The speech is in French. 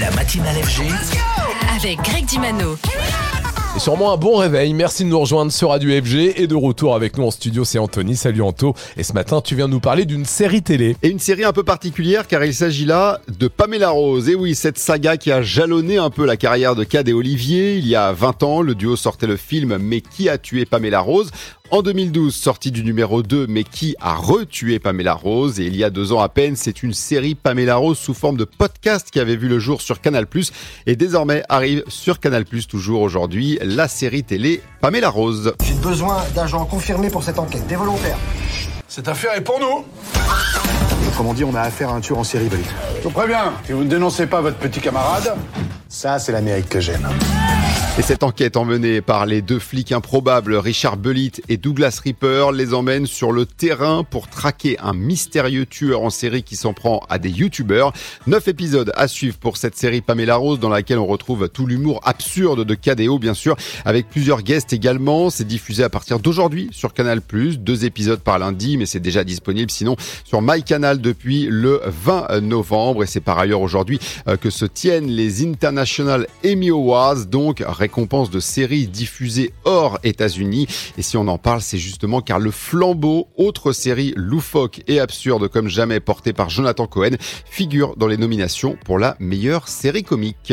La matinale FG. avec Greg Dimano. Et sûrement un bon réveil. Merci de nous rejoindre sur Radio FG et de retour avec nous en studio, c'est Anthony. Salut Anto. Et ce matin, tu viens nous parler d'une série télé. Et une série un peu particulière car il s'agit là de Pamela Rose. Et oui, cette saga qui a jalonné un peu la carrière de Cad et Olivier. Il y a 20 ans, le duo sortait le film Mais qui a tué Pamela Rose? En 2012, sortie du numéro 2, mais qui a retué Pamela Rose? Et il y a deux ans à peine, c'est une série Pamela Rose sous forme de podcast qui avait vu le jour sur Canal+, et désormais arrive sur Canal+, toujours aujourd'hui, la série télé Pamela Rose. J'ai besoin d'agents confirmés pour cette enquête, des volontaires. Cette affaire est pour nous Autrement dit, on a affaire à un tueur en série, Bolite. Je vous préviens, si vous ne dénoncez pas votre petit camarade, Ça, c'est l'Amérique que j'aime. Et cette enquête emmenée par les deux flics improbables, Richard Bellit et Douglas Reaper, les emmène sur le terrain pour traquer un mystérieux tueur en série qui s'en prend à des youtubeurs. Neuf épisodes à suivre pour cette série Pamela Rose dans laquelle on retrouve tout l'humour absurde de KDO, bien sûr, avec plusieurs guests également. C'est diffusé à partir d'aujourd'hui sur Canal+, deux épisodes par lundi, mais c'est déjà disponible sinon sur MyCanal depuis le 20 novembre. Et c'est par ailleurs aujourd'hui euh, que se tiennent les International Emmy Awards, donc récompense de séries diffusées hors États-Unis. Et si on en parle, c'est justement car le flambeau, autre série loufoque et absurde comme jamais portée par Jonathan Cohen, figure dans les nominations pour la meilleure série comique.